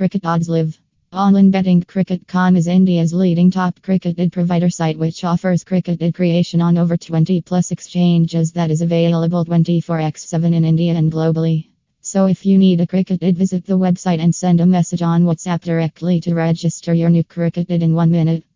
cricket odds live. Online betting CricketCon is India's leading top cricket ID provider site which offers cricket ID creation on over 20 plus exchanges that is available 24x7 in India and globally. So if you need a cricket ID, visit the website and send a message on WhatsApp directly to register your new cricket ID in one minute.